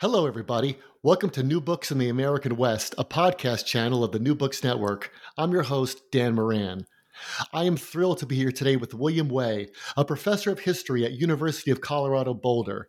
Hello, everybody. Welcome to New Books in the American West, a podcast channel of the New Books Network. I'm your host, Dan Moran. I am thrilled to be here today with William Wei, a professor of history at University of Colorado Boulder.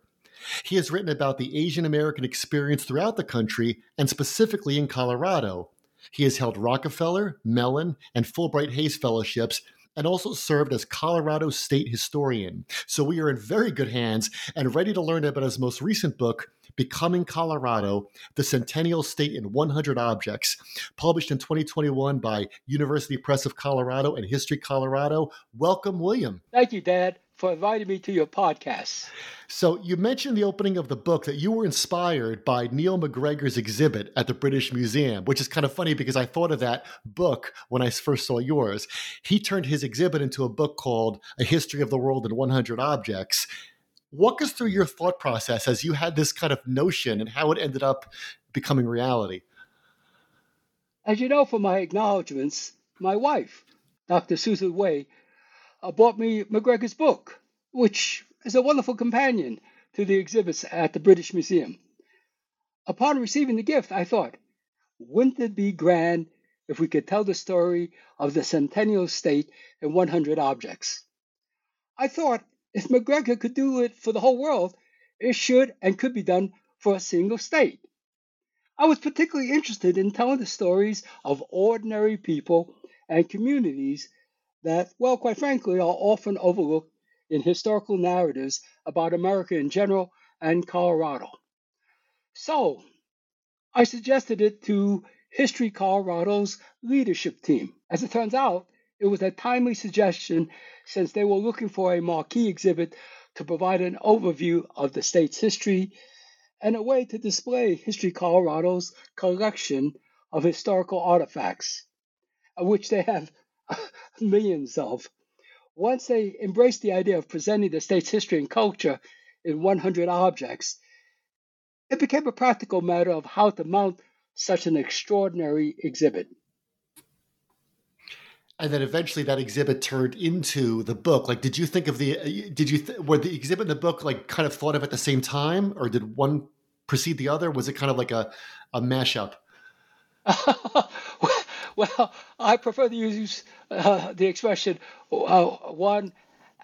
He has written about the Asian American experience throughout the country and specifically in Colorado. He has held Rockefeller, Mellon, and Fulbright-Hays fellowships and also served as Colorado State Historian. So we are in very good hands and ready to learn about his most recent book, Becoming Colorado, The Centennial State in 100 Objects, published in 2021 by University Press of Colorado and History Colorado. Welcome, William. Thank you, Dan, for inviting me to your podcast. So, you mentioned the opening of the book that you were inspired by Neil MacGregor's exhibit at the British Museum, which is kind of funny because I thought of that book when I first saw yours. He turned his exhibit into a book called A History of the World in 100 Objects. Walk us through your thought process as you had this kind of notion and how it ended up becoming reality. As you know from my acknowledgments, my wife, Dr. Susan Wei, uh, bought me MacGregor's book, which is a wonderful companion to the exhibits at the British Museum. Upon receiving the gift, I thought, wouldn't it be grand if we could tell the story of the Centennial State in 100 objects? I thought if MacGregor could do it for the whole world, it should and could be done for a single state. I was particularly interested in telling the stories of ordinary people and communities that, well, quite frankly, are often overlooked in historical narratives about America in general and Colorado. So, I suggested it to History Colorado's leadership team. As it turns out, it was a timely suggestion since they were looking for a marquee exhibit to provide an overview of the state's history and a way to display History Colorado's collection of historical artifacts, which they have millions of. Once they embraced the idea of presenting the state's history and culture in 100 objects, it became a practical matter of how to mount such an extraordinary exhibit and then eventually that exhibit turned into the book. Like did you think of the uh, did you th- were the exhibit and the book like kind of thought of at the same time or did one precede the other? Was it kind of like a, a mashup? Well i prefer to use uh, the expression uh, one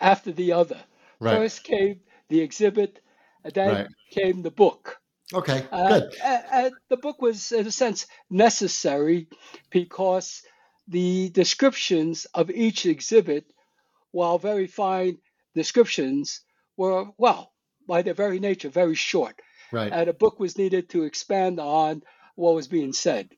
after the other. Right. first came the exhibit and then right. came the book. Okay uh, good. and the book was in a sense necessary because the descriptions of each exhibit, while very fine descriptions, were, well, by their very nature, very short. Right. And a book was needed to expand on what was being said.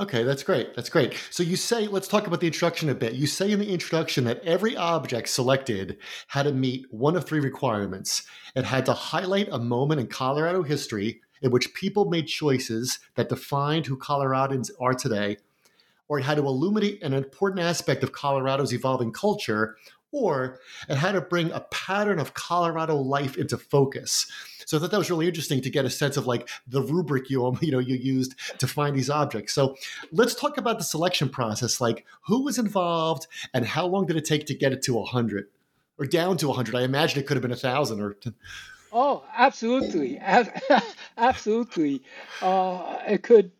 Okay, that's great. That's great. So you say, let's talk about the introduction a bit. You say in the introduction that every object selected had to meet one of three requirements. It had to highlight a moment in Colorado history in which people made choices that defined who Coloradans are today or it had to illuminate an important aspect of Colorado's evolving culture, or it had to bring a pattern of Colorado life into focus. So I thought that was really interesting to get a sense of like the rubric you you know you used to find these objects. So let's talk about the selection process. Like who was involved and how long did it take to get it to hundred or down to hundred? I imagine it could have been a thousand or. Oh, absolutely, absolutely. Uh, it could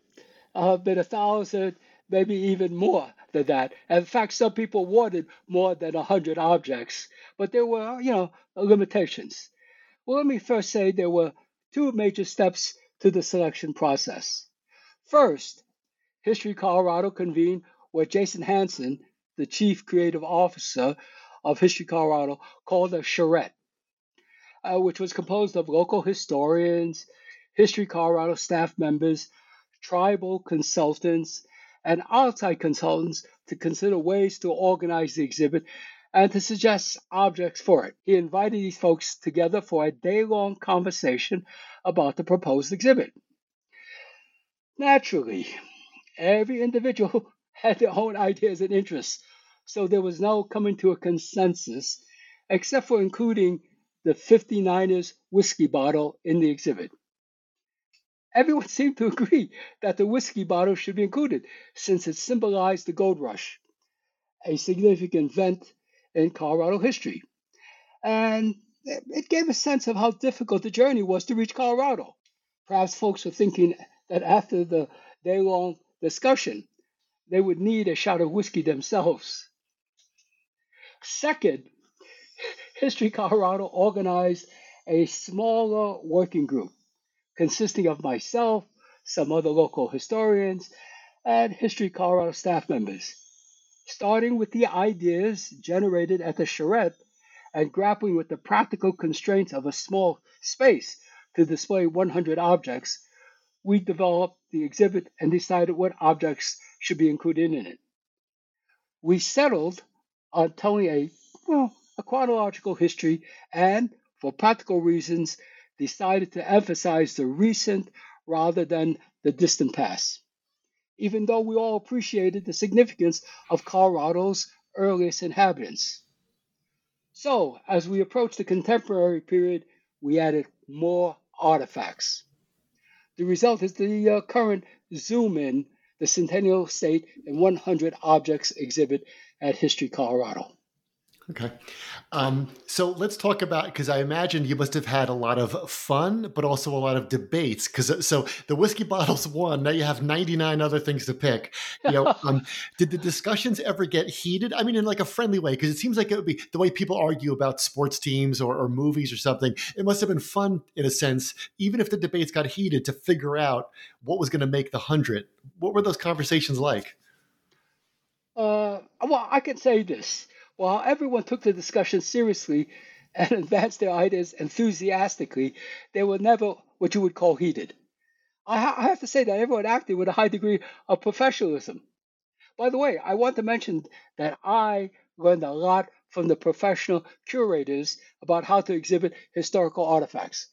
have been a thousand maybe even more than that. In fact, some people wanted more than 100 objects, but there were, you know, limitations. Well, let me first say there were two major steps to the selection process. First, History Colorado convened what Jason Hanson, the chief creative officer of History Colorado, called a charrette, uh, which was composed of local historians, History Colorado staff members, tribal consultants, and outside consultants to consider ways to organize the exhibit and to suggest objects for it. He invited these folks together for a day long conversation about the proposed exhibit. Naturally, every individual had their own ideas and interests, so there was no coming to a consensus except for including the 59ers whiskey bottle in the exhibit. Everyone seemed to agree that the whiskey bottle should be included since it symbolized the gold rush, a significant event in Colorado history. And it gave a sense of how difficult the journey was to reach Colorado. Perhaps folks were thinking that after the day long discussion, they would need a shot of whiskey themselves. Second, History Colorado organized a smaller working group consisting of myself, some other local historians, and History Colorado staff members, starting with the ideas generated at the charrette and grappling with the practical constraints of a small space to display 100 objects, we developed the exhibit and decided what objects should be included in it. We settled on telling a, well, a chronological history and, for practical reasons, decided to emphasize the recent rather than the distant past, even though we all appreciated the significance of Colorado's earliest inhabitants. So, as we approached the contemporary period, we added more artifacts. The result is the uh, current Zoom In, the Centennial State and 100 Objects exhibit at History Colorado. Okay. Um, so let's talk about because I imagine you must have had a lot of fun, but also a lot of debates. Because so the whiskey bottles won. Now you have ninety nine other things to pick. You know, um, did the discussions ever get heated? I mean, in like a friendly way, because it seems like it would be the way people argue about sports teams or, or movies or something. It must have been fun in a sense, even if the debates got heated, to figure out what was going to make the hundred. What were those conversations like? Uh, well, I can say this while everyone took the discussion seriously and advanced their ideas enthusiastically, they were never what you would call heated. I, ha- I have to say that everyone acted with a high degree of professionalism. By the way, I want to mention that I learned a lot from the professional curators about how to exhibit historical artifacts,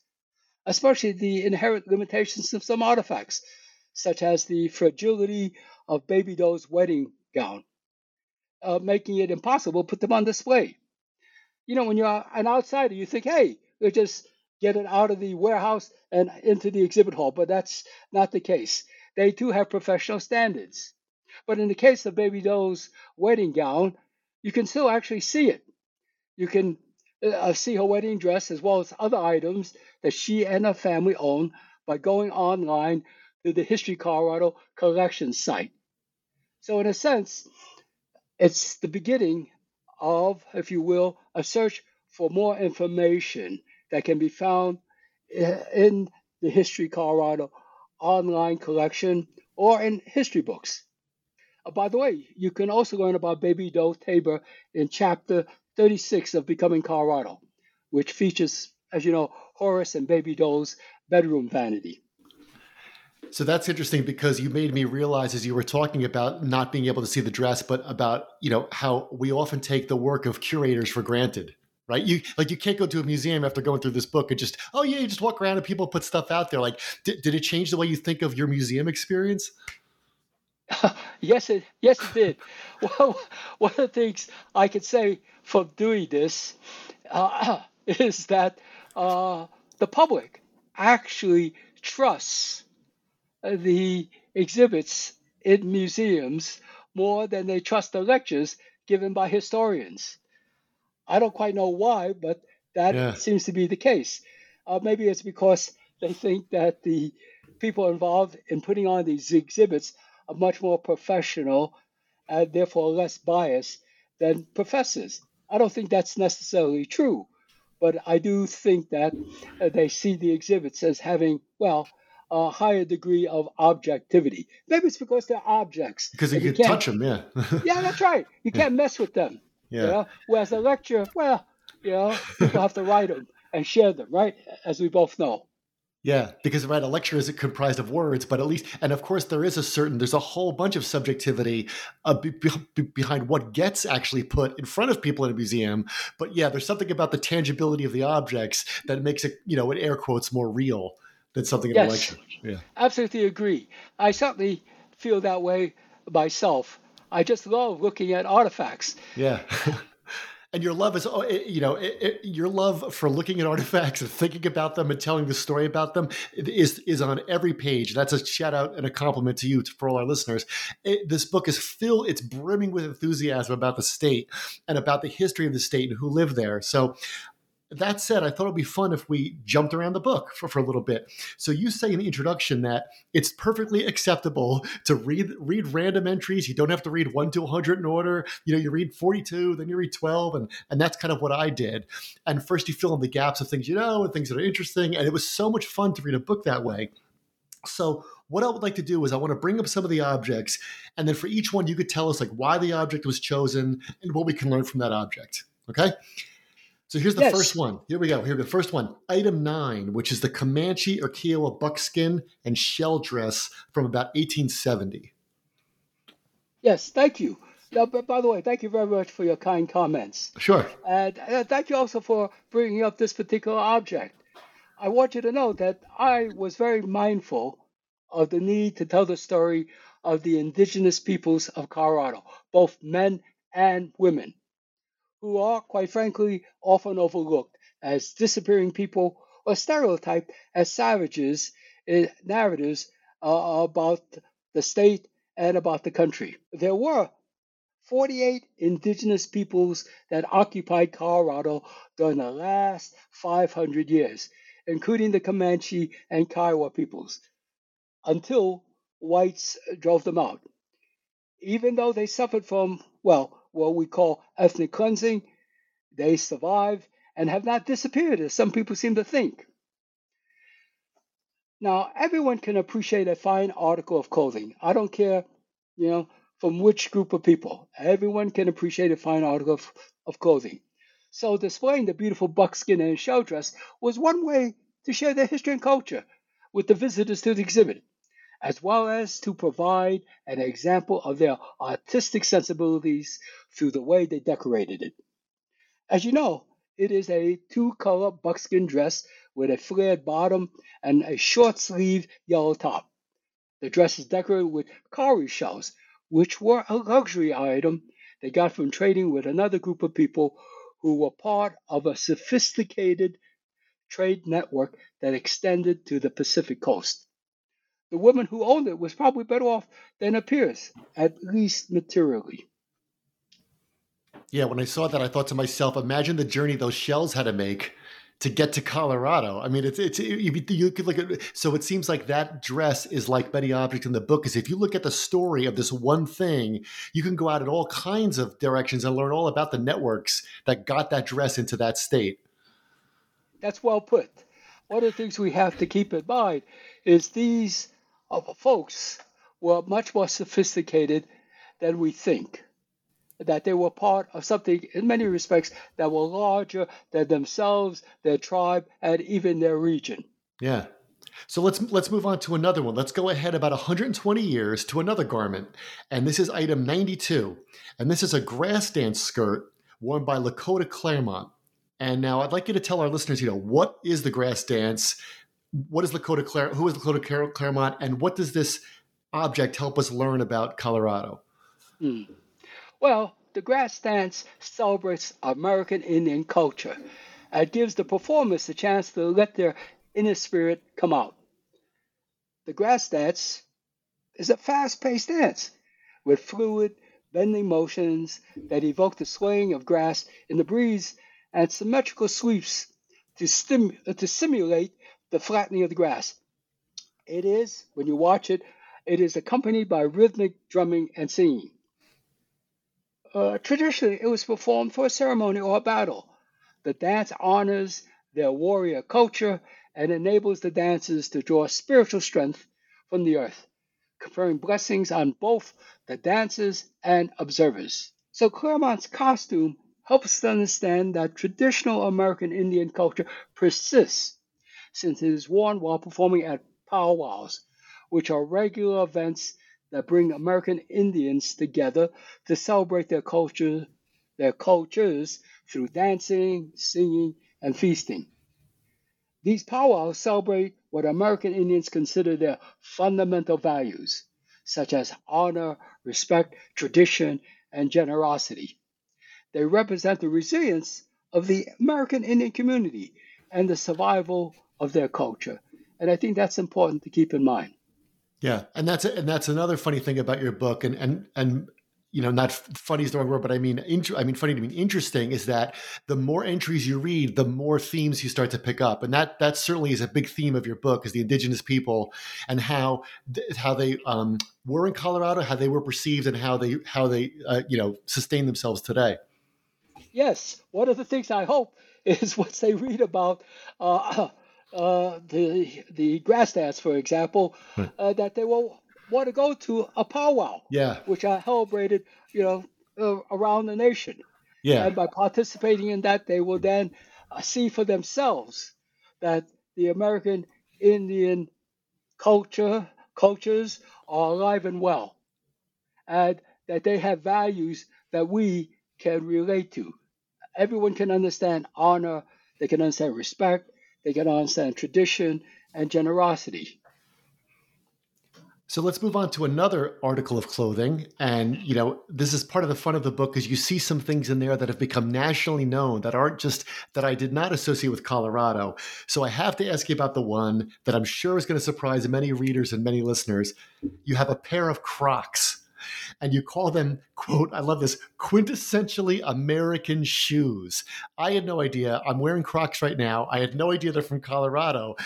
especially the inherent limitations of some artifacts, such as the fragility of Baby Doe's wedding gown uh, making it impossible, put them on display. You know, when you're an outsider, you think, hey, we just get it out of the warehouse and into the exhibit hall, but that's not the case. They too have professional standards. But in the case of Baby Doe's wedding gown, you can still actually see it. You can uh, see her wedding dress as well as other items that she and her family own by going online to the History Colorado collection site. So, in a sense, it's the beginning of, if you will, a search for more information that can be found in the History Colorado online collection or in history books. Uh, by the way, you can also learn about Baby Doe Tabor in chapter 36 of Becoming Colorado, which features, as you know, Horace and Baby Doe's bedroom vanity. So that's interesting because you made me realize as you were talking about not being able to see the dress, but about you know how we often take the work of curators for granted, right? You like you can't go to a museum after going through this book and just oh yeah, you just walk around and people put stuff out there. Like, did, did it change the way you think of your museum experience? yes, it yes it did. Well, one of the things I could say from doing this uh, is that uh, the public actually trusts the exhibits in museums more than they trust the lectures given by historians. I don't quite know why, but that yeah. seems to be the case. Uh, maybe it's because they think that the people involved in putting on these exhibits are much more professional and therefore less biased than professors. I don't think that's necessarily true, but I do think that uh, they see the exhibits as having, well, a higher degree of objectivity. Maybe it's because they're objects. Because you, you can touch them, yeah. yeah, that's right. You can't mess with them. Yeah. You know? Whereas a lecture, well, you know, people have to write them and share them, right? As we both know. Yeah, because right, a lecture is it comprised of words, but at least, and of course, there is a certain, there's a whole bunch of subjectivity uh, be, be, behind what gets actually put in front of people in a museum. But yeah, there's something about the tangibility of the objects that makes it, you know, in air quotes, more real than something in yes, a lecture. Yeah, absolutely agree. I certainly feel that way myself. I just love looking at artifacts. Yeah. and your love is oh, you know your love for looking at artifacts and thinking about them and telling the story about them is is on every page that's a shout out and a compliment to you for all our listeners it, this book is filled it's brimming with enthusiasm about the state and about the history of the state and who lived there so that said, I thought it'd be fun if we jumped around the book for, for a little bit. So you say in the introduction that it's perfectly acceptable to read read random entries. You don't have to read one to 100 in order. You know, you read 42, then you read 12, and and that's kind of what I did. And first you fill in the gaps of things you know and things that are interesting. And it was so much fun to read a book that way. So what I would like to do is I want to bring up some of the objects, and then for each one you could tell us like why the object was chosen and what we can learn from that object. Okay. So here's the yes. first one. Here we go. Here we go. First one, item nine, which is the Comanche or Kiowa buckskin and shell dress from about 1870. Yes, thank you. Now, by the way, thank you very much for your kind comments. Sure. And uh, thank you also for bringing up this particular object. I want you to know that I was very mindful of the need to tell the story of the indigenous peoples of Colorado, both men and women who are, quite frankly, often overlooked as disappearing people or stereotyped as savages in narratives uh, about the state and about the country. There were 48 indigenous peoples that occupied Colorado during the last 500 years, including the Comanche and Kiowa peoples, until whites drove them out. Even though they suffered from, well, what we call ethnic cleansing. They survive and have not disappeared, as some people seem to think. Now, everyone can appreciate a fine article of clothing. I don't care, you know, from which group of people. Everyone can appreciate a fine article of, of clothing. So, displaying the beautiful buckskin and shell dress was one way to share their history and culture with the visitors to the exhibit as well as to provide an example of their artistic sensibilities through the way they decorated it. As you know, it is a two color buckskin dress with a flared bottom and a short sleeved yellow top. The dress is decorated with cowrie shells, which were a luxury item they got from trading with another group of people who were part of a sophisticated trade network that extended to the Pacific coast the woman who owned it was probably better off than appears, at least materially. Yeah, when I saw that, I thought to myself, imagine the journey those shells had to make to get to Colorado. I mean, it's it's you, you could look at so it seems like that dress is like many objects in the book. Is if you look at the story of this one thing, you can go out in all kinds of directions and learn all about the networks that got that dress into that state. That's well put. One of the things we have to keep in mind is these folks were much more sophisticated than we think. That they were part of something, in many respects, that were larger than themselves, their tribe, and even their region. Yeah. So let's let's move on to another one. Let's go ahead about 120 years to another garment, and this is item 92, and this is a grass dance skirt worn by Lakota Claremont. And now I'd like you to tell our listeners, you know, what is the grass dance what is Lakota Clare? Who is Lakota Claremont, and what does this object help us learn about Colorado? Hmm. Well, the grass dance celebrates American Indian culture. It gives the performers a chance to let their inner spirit come out. The grass dance is a fast-paced dance with fluid, bending motions that evoke the swaying of grass in the breeze and symmetrical sweeps to, stim- to simulate the flattening of the grass. It is, when you watch it, it is accompanied by rhythmic drumming and singing. Uh, traditionally, it was performed for a ceremony or a battle. The dance honors their warrior culture and enables the dancers to draw spiritual strength from the earth, conferring blessings on both the dancers and observers. So Claremont's costume helps us understand that traditional American Indian culture persists since it is worn while performing at powwows, which are regular events that bring American Indians together to celebrate their culture, their cultures through dancing, singing, and feasting. These powwows celebrate what American Indians consider their fundamental values, such as honor, respect, tradition, and generosity. They represent the resilience of the American Indian community and the survival of their culture. And I think that's important to keep in mind. Yeah, and that's and that's another funny thing about your book, and and and you know, not funny is the wrong word, but I mean, int- I mean, funny to mean interesting is that the more entries you read, the more themes you start to pick up, and that that certainly is a big theme of your book is the indigenous people and how how they um, were in Colorado, how they were perceived, and how they how they uh, you know sustain themselves today. Yes, one of the things I hope is once they read about uh, uh, the the grass dance, for example, uh, that they will want to go to a powwow, yeah, which are celebrated, you know, uh, around the nation. Yeah, and by participating in that, they will then uh, see for themselves that the American Indian culture cultures are alive and well, and that they have values that we can relate to. Everyone can understand honor, they can understand respect, they can understand tradition and generosity. So let's move on to another article of clothing. And, you know, this is part of the fun of the book because you see some things in there that have become nationally known that aren't just that I did not associate with Colorado. So I have to ask you about the one that I'm sure is going to surprise many readers and many listeners. You have a pair of Crocs and you call them, quote, I love this, quintessentially American shoes. I had no idea. I'm wearing Crocs right now. I had no idea they're from Colorado.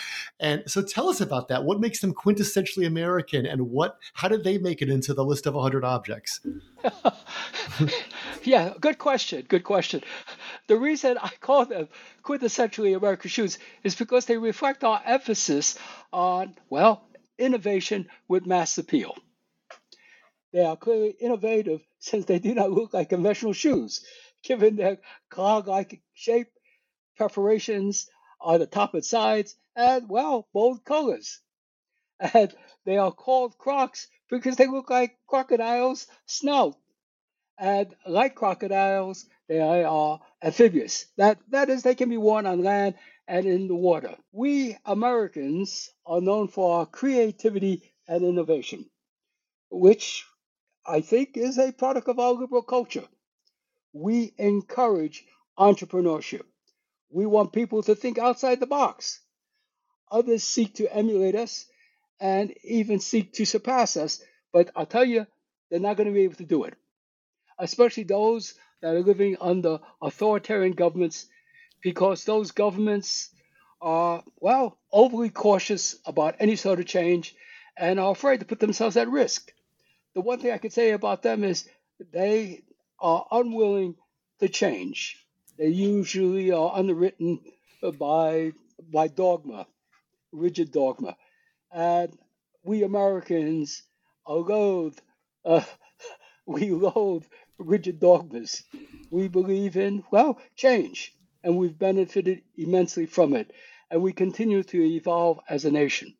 And so tell us about that. What makes them quintessentially American and what how did they make it into the list of 100 objects? yeah, good question. Good question. The reason I call them quintessentially American shoes is because they reflect our emphasis on, well, innovation with mass appeal. They are clearly innovative since they do not look like conventional shoes, given their clog-like shape, perforations on the top and sides, and, well, bold colors. And they are called Crocs because they look like crocodiles' snout. And like crocodiles, they are amphibious. That, that is, they can be worn on land and in the water. We Americans are known for our creativity and innovation, which I think is a product of our liberal culture. We encourage entrepreneurship. We want people to think outside the box. Others seek to emulate us and even seek to surpass us, but I'll tell you, they're not going to be able to do it. Especially those that are living under authoritarian governments, because those governments are, well, overly cautious about any sort of change and are afraid to put themselves at risk the one thing I could say about them is they are unwilling to change. They usually are underwritten by by dogma, rigid dogma, and we Americans are loathe. Uh, we loathe rigid dogmas. We believe in well change, and we've benefited immensely from it, and we continue to evolve as a nation.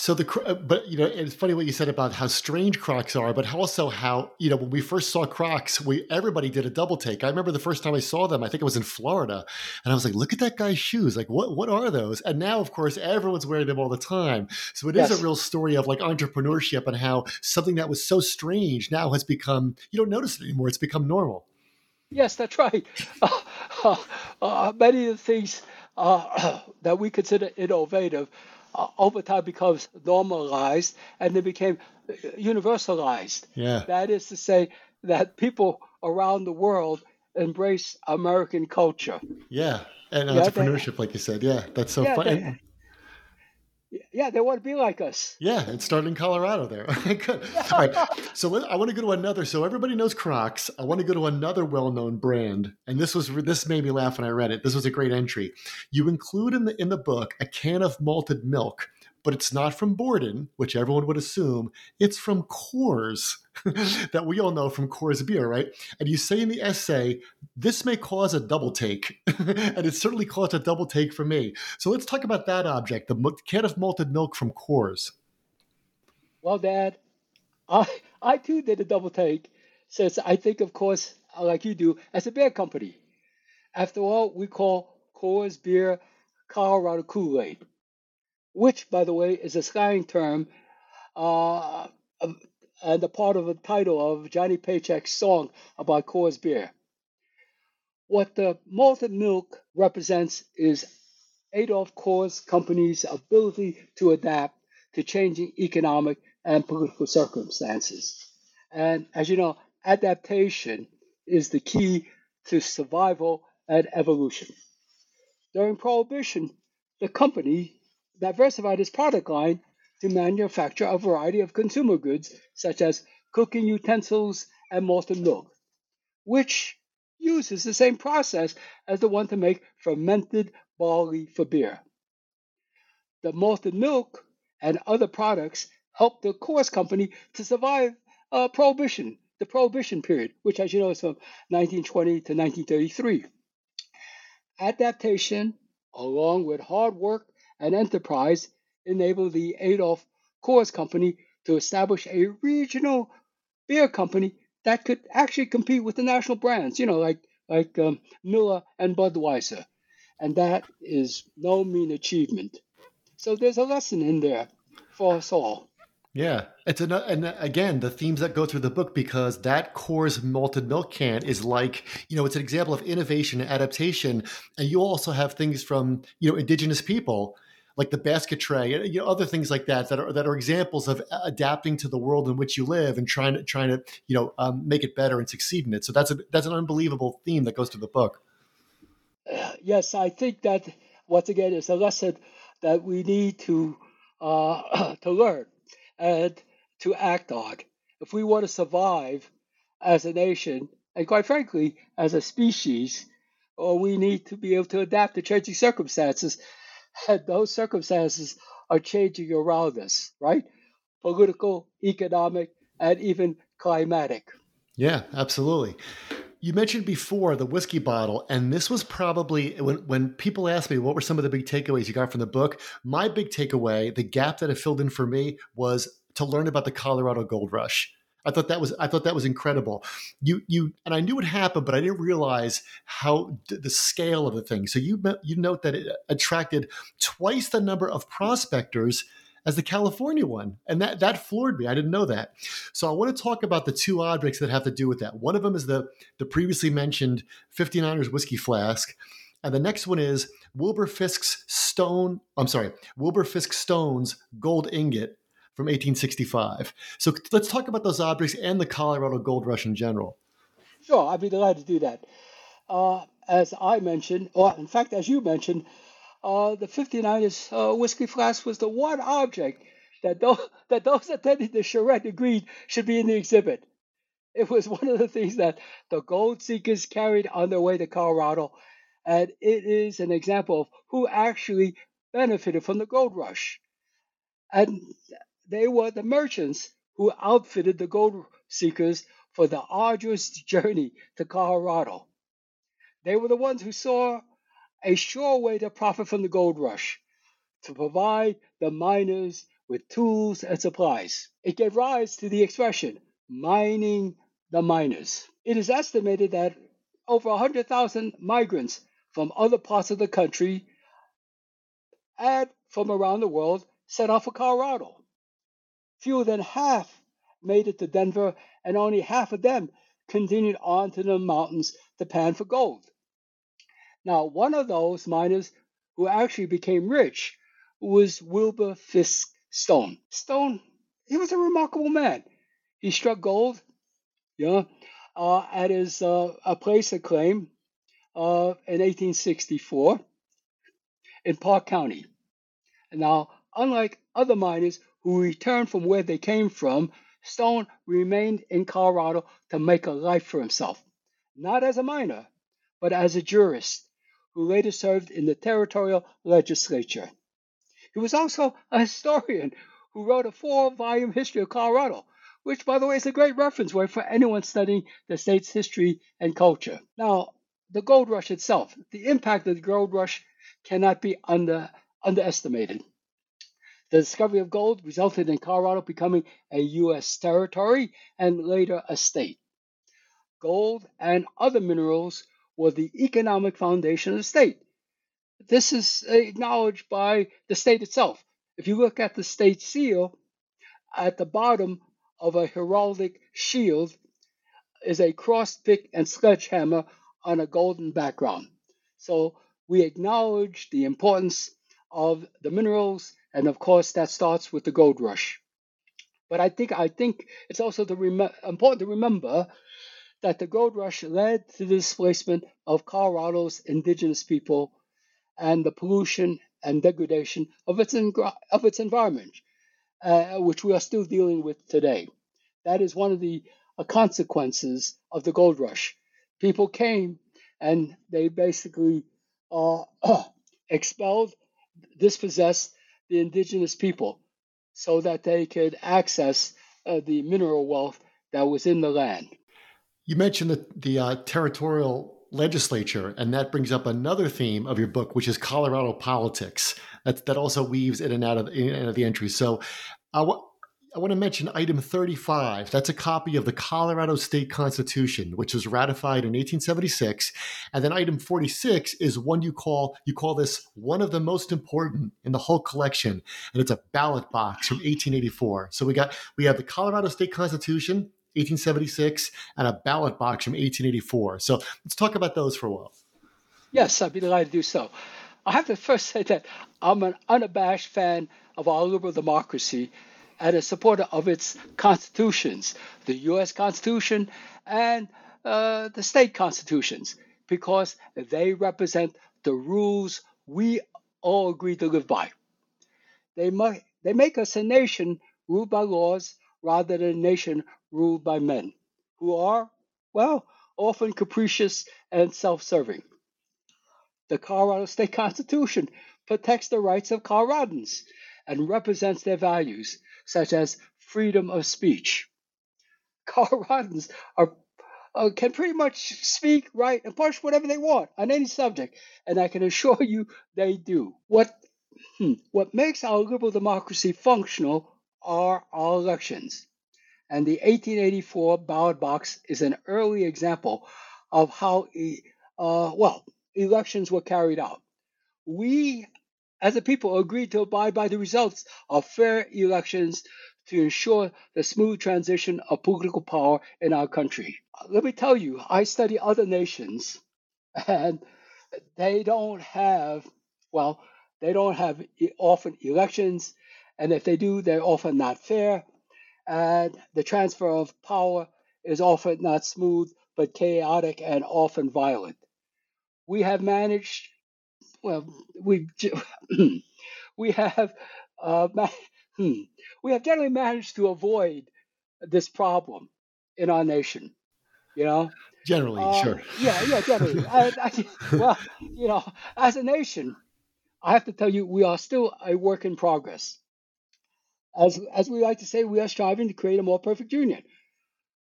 So the but you know it's funny what you said about how strange Crocs are, but also how you know when we first saw Crocs, we everybody did a double take. I remember the first time I saw them, I think it was in Florida, and I was like, "Look at that guy's shoes! Like what what are those?" And now, of course, everyone's wearing them all the time. So it yes. is a real story of like entrepreneurship and how something that was so strange now has become you don't notice it anymore. It's become normal. Yes, that's right. Uh, uh, uh, many of the things uh, that we consider innovative over time becomes normalized and they became uh, universalized. Yeah. That is to say that people around the world embrace American culture. Yeah. And yeah, entrepreneurship, they, like you said. Yeah. That's so yeah, fun. Yeah, they want to be like us. Yeah, it started in Colorado there. Good. All right. So let, I want to go to another. So everybody knows Crocs. I want to go to another well-known brand, and this was this made me laugh when I read it. This was a great entry. You include in the in the book a can of malted milk, but it's not from Borden, which everyone would assume. It's from Coors, that we all know from Coors beer, right? And you say in the essay, this may cause a double take, and it certainly caused a double take for me. So let's talk about that object, the can of malted milk from Coors. Well, Dan, I I too did a double take, since I think, of course, like you do, as a beer company. After all, we call Coors beer Colorado Kool Aid, which, by the way, is a slang term uh, and a part of the title of Johnny Paycheck's song about Coors beer. What the malted milk represents is Adolph Coors Company's ability to adapt to changing economic and political circumstances. And as you know, adaptation is the key to survival and evolution. During Prohibition, the company diversified its product line to manufacture a variety of consumer goods, such as cooking utensils and malted milk, which uses the same process as the one to make fermented barley for beer. The malted milk and other products helped the Coors Company to survive uh, Prohibition, the Prohibition period, which, as you know, is from 1920 to 1933. Adaptation, along with hard work and enterprise, enabled the Adolph Coors Company to establish a regional beer company that could actually compete with the national brands, you know, like like um, Miller and Budweiser, and that is no mean achievement. So there's a lesson in there for us all. Yeah, it's an, and again the themes that go through the book because that Coors malted milk can is like you know it's an example of innovation and adaptation, and you also have things from you know indigenous people like the basket tray you know, other things like that that are that are examples of adapting to the world in which you live and trying to trying to you know um, make it better and succeed in it. So that's a that's an unbelievable theme that goes through the book. Uh, yes, I think that once again is a lesson that we need to uh, to learn and to act on. If we want to survive as a nation, and quite frankly, as a species, or we need to be able to adapt to changing circumstances. And those circumstances are changing around us, right? Political, economic, and even climatic. Yeah, absolutely. You mentioned before the whiskey bottle, and this was probably when, when people ask me what were some of the big takeaways you got from the book. My big takeaway, the gap that it filled in for me, was to learn about the Colorado Gold Rush. I thought that was I thought that was incredible. You you and I knew it happened, but I didn't realize how the scale of the thing. So you you note that it attracted twice the number of prospectors as the California one. And that, that floored me. I didn't know that. So I want to talk about the two objects that have to do with that. One of them is the, the previously mentioned 59ers whiskey flask. And the next one is Wilbur Fisk's stone, I'm sorry, Wilbur Fisk Stone's gold ingot from 1865. So let's talk about those objects and the Colorado Gold Rush in general. Sure, I'd be delighted to do that. Uh, as I mentioned, or in fact, as you mentioned, uh, the 59ers uh, whiskey flask was the one object that those, that those attending the charrette agreed should be in the exhibit. It was one of the things that the gold seekers carried on their way to Colorado, and it is an example of who actually benefited from the gold rush. And they were the merchants who outfitted the gold seekers for the arduous journey to Colorado. They were the ones who saw a sure way to profit from the gold rush, to provide the miners with tools and supplies. It gave rise to the expression, mining the miners. It is estimated that over 100,000 migrants from other parts of the country and from around the world set off for Colorado. Fewer than half made it to Denver, and only half of them continued on to the mountains to pan for gold. Now, one of those miners who actually became rich was Wilbur Fisk Stone. Stone, he was a remarkable man. He struck gold, yeah, uh, at his uh, a place of claim uh, in 1864 in Park County. Now, unlike other miners who returned from where they came from, Stone remained in Colorado to make a life for himself, not as a miner, but as a jurist who later served in the territorial legislature. He was also a historian who wrote a four volume history of Colorado, which, by the way, is a great reference way for anyone studying the state's history and culture. Now, the gold rush itself, the impact of the gold rush cannot be under, underestimated. The discovery of gold resulted in Colorado becoming a U.S. territory and later a state. Gold and other minerals were the economic foundation of the state. This is acknowledged by the state itself. If you look at the state seal, at the bottom of a heraldic shield is a cross pick and sledgehammer on a golden background. So we acknowledge the importance of the minerals and of course, that starts with the gold rush. But I think I think it's also rem- important to remember that the gold rush led to the displacement of Colorado's indigenous people and the pollution and degradation of its of its environment, uh, which we are still dealing with today. That is one of the uh, consequences of the gold rush. People came and they basically uh, expelled, dispossessed the indigenous people so that they could access uh, the mineral wealth that was in the land. You mentioned the, the uh, territorial legislature, and that brings up another theme of your book, which is Colorado politics. That, that also weaves in and out of, in out of the entries. So, uh, I want to mention item 35. That's a copy of the Colorado State Constitution, which was ratified in 1876. And then item 46 is one you call you call this one of the most important in the whole collection, and it's a ballot box from 1884. So we got we have the Colorado State Constitution, 1876, and a ballot box from 1884. So let's talk about those for a while. Yes, I'd be delighted to do so. I have to first say that I'm an unabashed fan of our liberal democracy and a supporter of its constitutions, the U.S. Constitution and uh, the state constitutions, because they represent the rules we all agree to live by. They, mu- they make us a nation ruled by laws rather than a nation ruled by men, who are, well, often capricious and self serving. The Colorado State Constitution protects the rights of Coloradans and represents their values, such as freedom of speech. Coloradans are uh, can pretty much speak, write, and publish whatever they want on any subject, and I can assure you they do. What hmm, what makes our liberal democracy functional are our elections, and the 1884 ballot box is an early example of how uh, well elections were carried out. We as a people, agreed to abide by the results of fair elections to ensure the smooth transition of political power in our country. Let me tell you, I study other nations, and they don't have, well, they don't have often elections, and if they do, they're often not fair, and the transfer of power is often not smooth, but chaotic and often violent. We have managed well, we we have uh, hmm, we have generally managed to avoid this problem in our nation. You know, generally, uh, sure. Yeah, yeah, generally. I, I, well, you know, as a nation, I have to tell you, we are still a work in progress. As as we like to say, we are striving to create a more perfect union.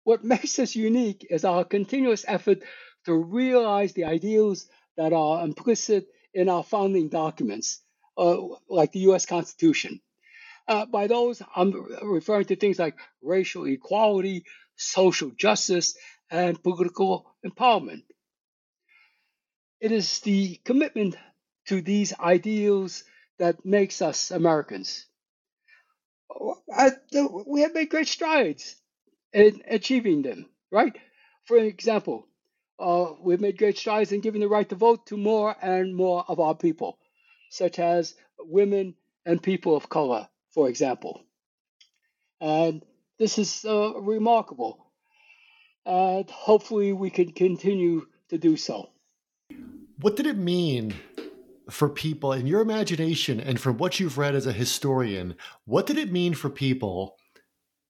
What makes us unique is our continuous effort to realize the ideals that are implicit in our founding documents, uh, like the US Constitution. Uh, by those, I'm referring to things like racial equality, social justice, and political empowerment. It is the commitment to these ideals that makes us Americans. We have made great strides in achieving them, right? For example, uh, we've made great strides in giving the right to vote to more and more of our people, such as women and people of color, for example. And this is uh, remarkable. And hopefully, we can continue to do so. What did it mean for people in your imagination and from what you've read as a historian? What did it mean for people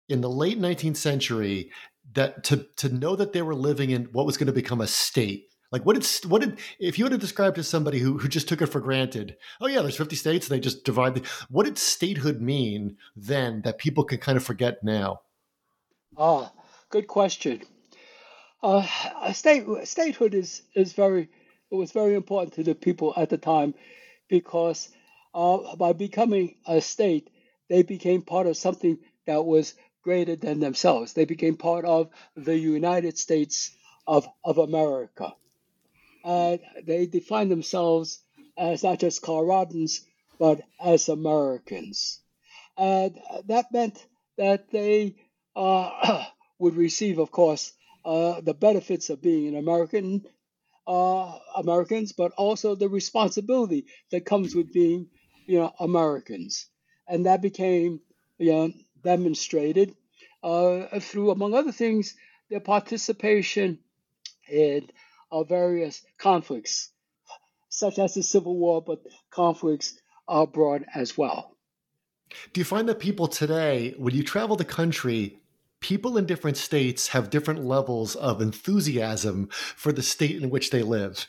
in the late 19th century that to to know that they were living in what was going to become a state Like what did what did if you had to describe to somebody who who just took it for granted? Oh yeah, there's 50 states. They just divide. The, what did statehood mean then that people can kind of forget now? Ah, good question. Uh, state statehood is is very it was very important to the people at the time because uh, by becoming a state, they became part of something that was greater than themselves. They became part of the United States of, of America. They defined themselves as not just Coloradans, but as Americans. And that meant that they uh, would receive, of course, uh, the benefits of being an American, uh, Americans, but also the responsibility that comes with being, you know, Americans, and that became, you know, demonstrated uh, through, among other things, their participation in uh, various conflicts, such as the Civil War, but conflicts abroad as well. Do you find that people today, when you travel the country, people in different states have different levels of enthusiasm for the state in which they live.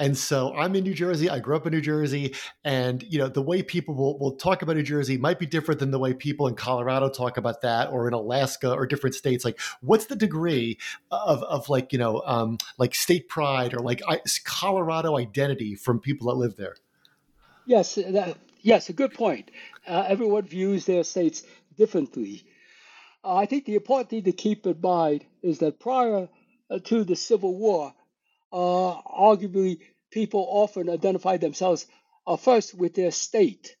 And so I'm in New Jersey. I grew up in New Jersey. And, you know, the way people will, will talk about New Jersey might be different than the way people in Colorado talk about that or in Alaska or different states. Like, what's the degree of, of like, you know, um, like state pride or like Colorado identity from people that live there? Yes, that, yes, a good point. Uh, everyone views their states differently. Uh, I think the important thing to keep in mind is that prior uh, to the Civil War, uh, arguably people often identified themselves first with their state.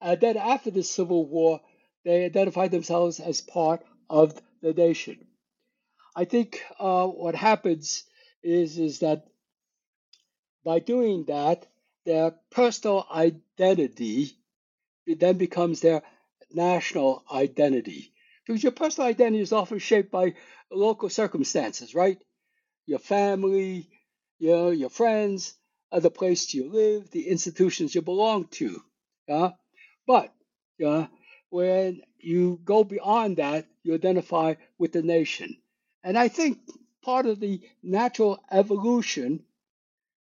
And then after the Civil War, they identified themselves as part of the nation. I think uh, what happens is, is that by doing that, their personal identity then becomes their national identity. Because your personal identity is often shaped by local circumstances, right? Your family, you know, your friends, the place you live, the institutions you belong to. Yeah? But yeah, when you go beyond that, you identify with the nation. And I think part of the natural evolution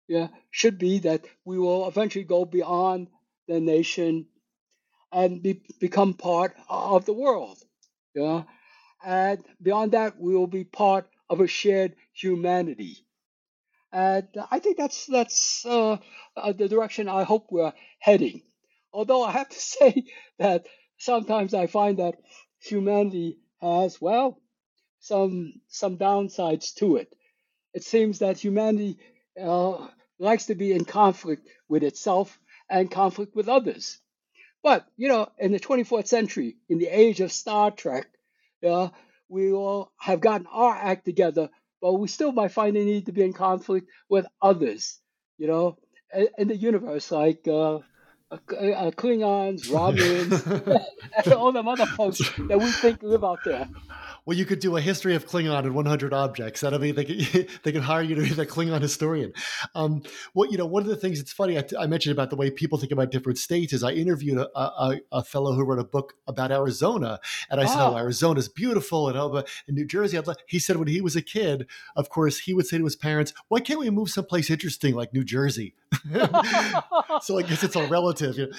yeah, should be that we will eventually go beyond the nation and be, become part of the world. Yeah? And beyond that, we will be part of a shared humanity. And I think that's that's uh, uh, the direction I hope we're heading. Although I have to say that sometimes I find that humanity has well some some downsides to it. It seems that humanity uh, likes to be in conflict with itself and conflict with others. But, you know, in the 24th century, in the age of Star Trek, uh, we all have gotten our act together, but we still might find a need to be in conflict with others, you know, in, in the universe, like uh, uh, uh Klingons, Romulans, and all them other folks that we think live out there well, you could do a history of Klingon in 100 objects. That I mean, they could, they could hire you to be the Klingon historian. Um, well, you know, one of the things that's funny I, I, mentioned about the way people think about different states is I interviewed a, a, a fellow who wrote a book about Arizona, and I said, "Oh, oh Arizona's beautiful," and oh, but in New Jersey, he said when he was a kid, of course, he would say to his parents, "Why can't we move someplace interesting like New Jersey?" so I guess it's all relative. You know?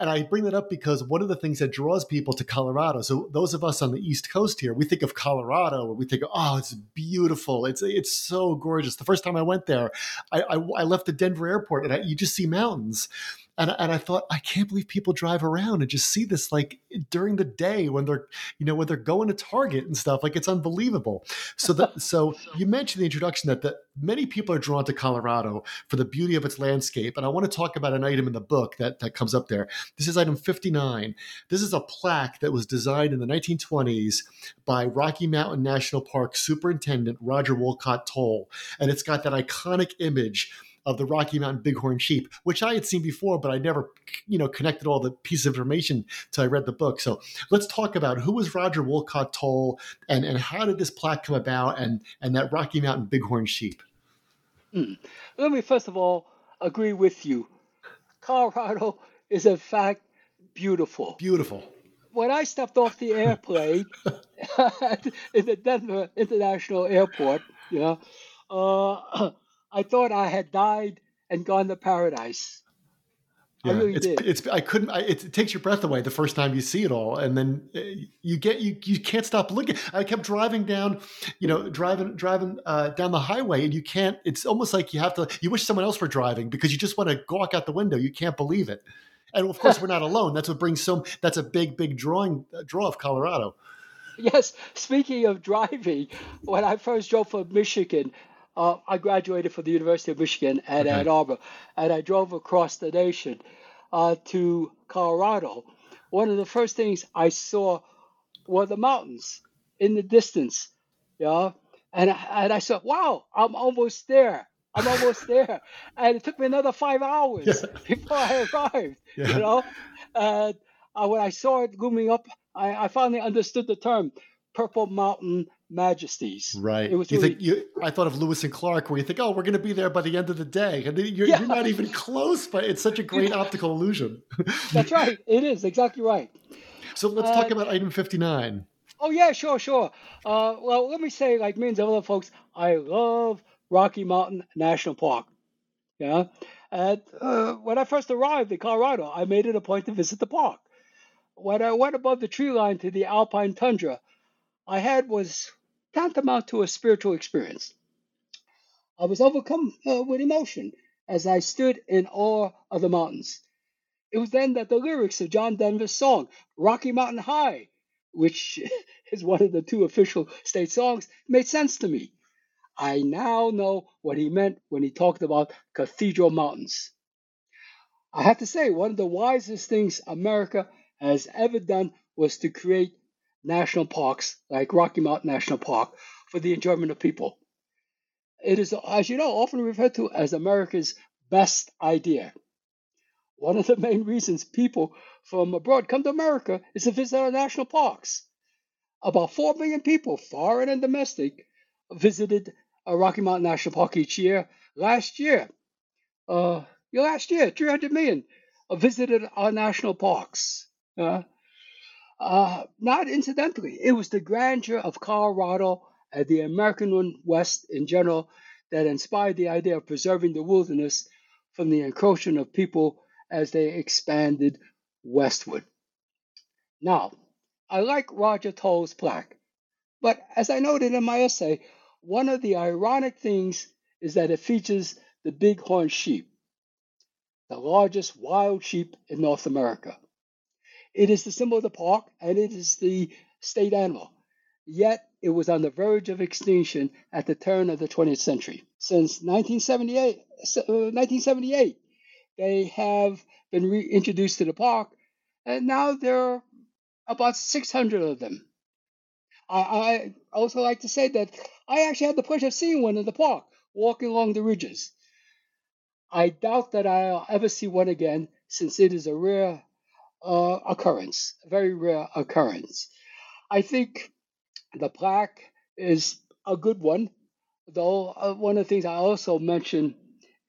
And I bring that up because one of the things that draws people to Colorado. So those of us on the East Coast here, we think of Colorado and we think, oh, it's beautiful. It's it's so gorgeous. The first time I went there, I I, I left the Denver airport and I, you just see mountains and and I thought I can't believe people drive around and just see this like during the day when they're you know when they're going to Target and stuff like it's unbelievable. So that so you mentioned the introduction that that many people are drawn to Colorado for the beauty of its landscape, and I want to talk about an item in the book that that comes up there. This is item 59. This is a plaque that was designed in the 1920s by Rocky Mountain National Park Superintendent Roger Wolcott Toll, and it's got that iconic image of the Rocky Mountain bighorn sheep, which I had seen before, but I never, you know, connected all the pieces of information till I read the book. So let's talk about who was Roger Wolcott Toll and, and how did this plaque come about and, and that Rocky Mountain bighorn sheep? Hmm. Let me first of all agree with you. Colorado is in fact beautiful. Beautiful. When I stepped off the airplane in the Denver International Airport, you know, uh, I thought I had died and gone to paradise. Yeah, I really it's, did. It's I couldn't. I, it, it, takes your breath away the first time you see it all, and then uh, you get you you can't stop looking. I kept driving down, you know, driving driving uh, down the highway, and you can't. It's almost like you have to. You wish someone else were driving because you just want to walk out the window. You can't believe it, and of course we're not alone. That's what brings some. That's a big big drawing uh, draw of Colorado. Yes. Speaking of driving, when I first drove from Michigan, uh, I graduated from the University of Michigan at okay. Ann Arbor, and I drove across the nation uh, to Colorado. One of the first things I saw were the mountains in the distance, yeah, and and I said, "Wow, I'm almost there. I'm almost there." And it took me another five hours yeah. before I arrived. Yeah. You know, and uh, when I saw it looming up, I, I finally understood the term "Purple Mountain majesties. Right. It was you really, think you, I thought of Lewis and Clark, where you think, oh, we're going to be there by the end of the day, and you're, yeah. you're not even close. But it's such a great optical illusion. That's right. It is exactly right. So let's uh, talk about item fifty nine. Oh yeah, sure, sure. Uh, well, let me say, like me and some other folks, I love Rocky Mountain National Park. Yeah. And uh, when I first arrived in Colorado, I made it a point to visit the park. When I went above the tree line to the alpine tundra, I had was tantamount to a spiritual experience. I was overcome uh, with emotion as I stood in awe of the mountains. It was then that the lyrics of John Denver's song, Rocky Mountain High, which is one of the two official state songs, made sense to me. I now know what he meant when he talked about cathedral mountains. I have to say, one of the wisest things America has ever done was to create national parks like Rocky Mountain National Park for the enjoyment of people. It is, as you know, often referred to as America's best idea. One of the main reasons people from abroad come to America is to visit our national parks. About 4 million people, foreign and domestic, visited Rocky Mountain National Park each year. Last year, uh, last year, 300 million visited our national parks. Uh, uh, not incidentally, it was the grandeur of Colorado and the American West in general that inspired the idea of preserving the wilderness from the encroachment of people as they expanded westward. Now, I like Roger Toll's plaque, but as I noted in my essay, one of the ironic things is that it features the bighorn sheep, the largest wild sheep in North America. It is the symbol of the park and it is the state animal. Yet it was on the verge of extinction at the turn of the 20th century. Since 1978, 1978 uh, they have been reintroduced to the park, and now there are about 600 of them. I, I also like to say that I actually had the pleasure of seeing one in the park, walking along the ridges. I doubt that I'll ever see one again, since it is a rare uh, occurrence, a very rare occurrence. I think the plaque is a good one, though uh, one of the things I also mentioned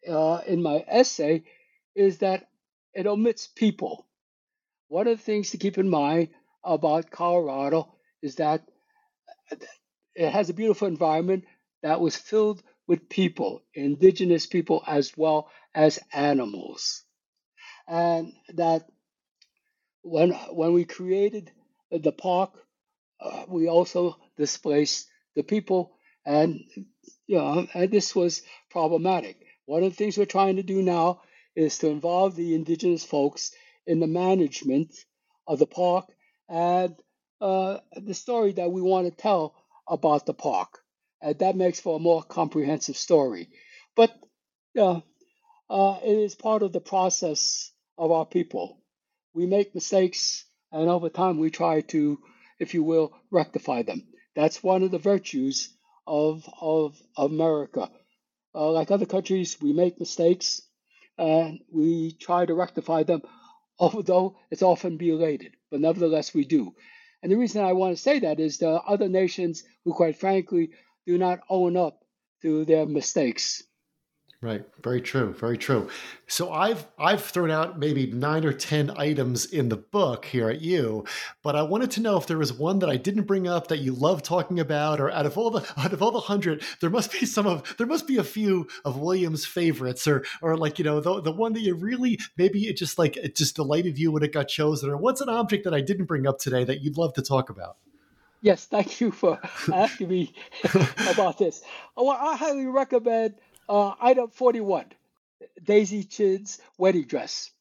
uh, in my essay is that it omits people. One of the things to keep in mind about Colorado is that it has a beautiful environment that was filled with people, indigenous people as well as animals. And that when when we created the park, uh, we also displaced the people, and you know, and this was problematic. One of the things we're trying to do now is to involve the indigenous folks in the management of the park and uh, the story that we want to tell about the park. And that makes for a more comprehensive story. But yeah, uh, it is part of the process of our people we make mistakes, and over time we try to, if you will, rectify them. That's one of the virtues of of America. Uh, like other countries, we make mistakes and we try to rectify them, although it's often belated. But nevertheless, we do. And the reason I want to say that is there are other nations who, quite frankly, do not own up to their mistakes. Right. Very true. Very true. So I've I've thrown out maybe nine or ten items in the book here at you, but I wanted to know if there was one that I didn't bring up that you love talking about, or out of all the out of all the hundred, there must be some of there must be a few of William's favorites, or or like you know the the one that you really maybe it just like it just delighted you when it got chosen, or what's an object that I didn't bring up today that you'd love to talk about? Yes, thank you for asking me about this. Well, I highly recommend uh, item 41, Daisy Chin's wedding dress.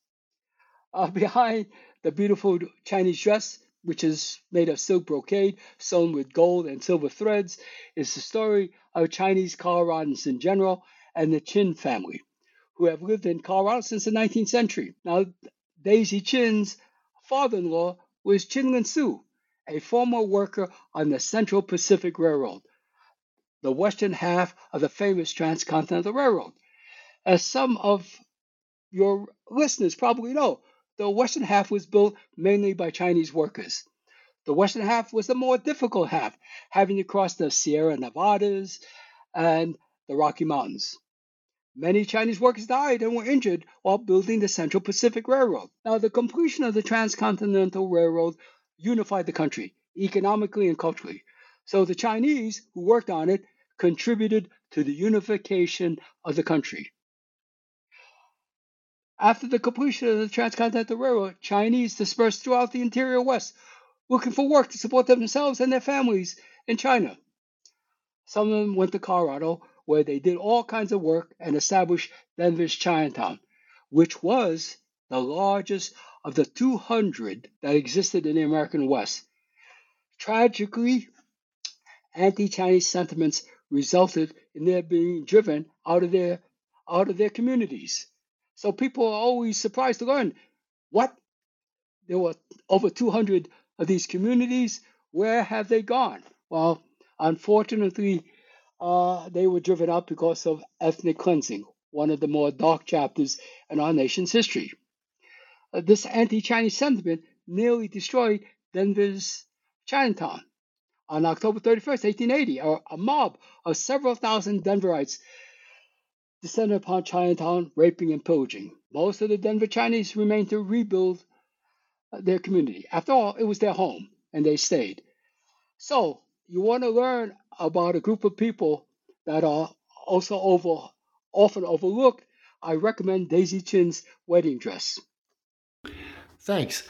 Uh, behind the beautiful Chinese dress, which is made of silk brocade sewn with gold and silver threads, is the story of Chinese Coloradans in general and the Chin family, who have lived in Colorado since the 19th century. Now, Daisy Chin's father in law was Chin Lin Sou, a former worker on the Central Pacific Railroad, the western half of the famous Transcontinental Railroad. As some of your listeners probably know, the western half was built mainly by Chinese workers. The western half was the more difficult half, having to cross the Sierra Nevadas and the Rocky Mountains. Many Chinese workers died and were injured while building the Central Pacific Railroad. Now, the completion of the Transcontinental Railroad unified the country economically and culturally. So the Chinese who worked on it contributed to the unification of the country. After the completion of the Transcontinental Railroad, Chinese dispersed throughout the interior West, looking for work to support themselves and their families in China. Some of them went to Colorado, where they did all kinds of work and established Denver's Chinatown, which was the largest of the 200 that existed in the American West. Tragically, anti Chinese sentiments resulted in their being driven out of their out of their communities. So people are always surprised to learn what there were over 200 of these communities. Where have they gone? Well, unfortunately, uh, they were driven out because of ethnic cleansing, one of the more dark chapters in our nation's history. Uh, this anti Chinese sentiment nearly destroyed Denver's Chinatown on October 31st, 1880, a, mob of several thousand Denverites descended upon Chinatown, raping and pillaging. Most of the Denver Chinese remained to rebuild uh, their community. After all, it was their home, and they stayed. So, you want to learn about a group of people that are also over, often overlooked. I recommend Daisy Chin's wedding dress. Thanks.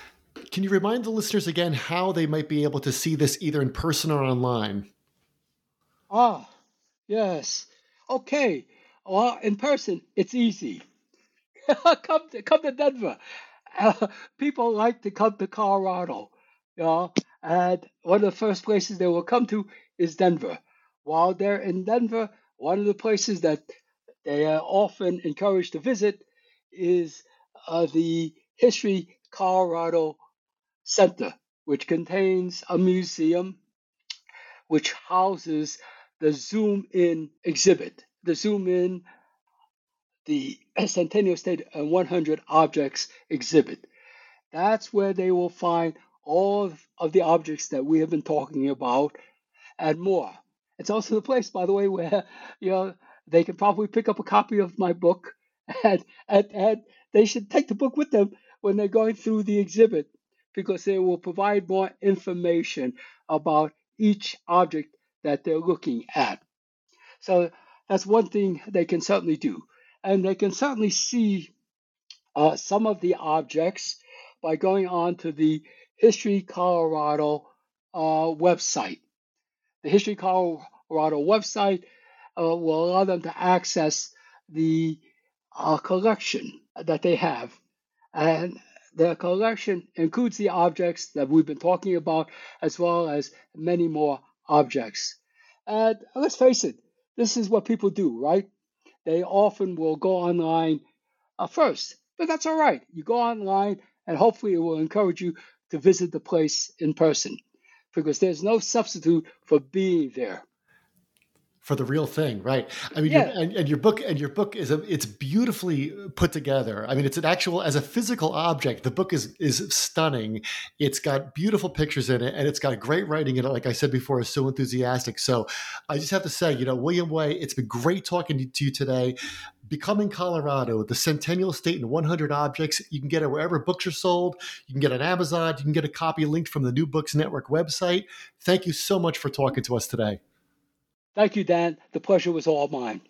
Can you remind the listeners again how they might be able to see this either in person or online? Ah, yes. Okay. Well, in person, it's easy. come to come to Denver. Uh, people like to come to Colorado, you know, and one of the first places they will come to is Denver. While they're in Denver, one of the places that they are often encouraged to visit is uh, the History Colorado Center, which contains a museum which houses the Zoom In exhibit. The Zoom In, the Centennial State and 100 Objects exhibit. That's where they will find all of the objects that we have been talking about and more. It's also the place, by the way, where you know they can probably pick up a copy of my book and, and, and they should take the book with them when they're going through the exhibit because they will provide more information about each object that they're looking at. So that's one thing they can certainly do. And they can certainly see uh, some of the objects by going on to the History Colorado uh, website. The History Colorado website uh, will allow them to access the uh, collection that they have. And the collection includes the objects that we've been talking about, as well as many more objects. And let's face it, this is what people do, right? They often will go online uh, first, but that's all right. You go online, and hopefully, it will encourage you to visit the place in person because there's no substitute for being there for the real thing, right? I mean, yeah. and, and, your book and your book is a, it's beautifully uh, put together. I mean, it's an actual as a physical object. The book is is stunning. It's got beautiful pictures in it, and it's got great writing in it. Like I said before, is so enthusiastic. So, I just have to say, you know, William Wei, it's been great talking to you today. Becoming Colorado, the Centennial State in 100 Objects. You can get it wherever books are sold. You can get it on Amazon. You can get a copy linked from the New Books Network website. Thank you so much for talking to us today. Thank you, Dan. The pleasure was all mine.